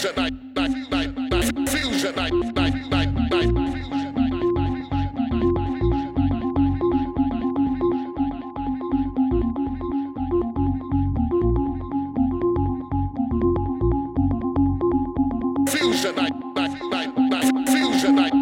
Fusion night, fusion. Fusion night, night, night, night, fusion night.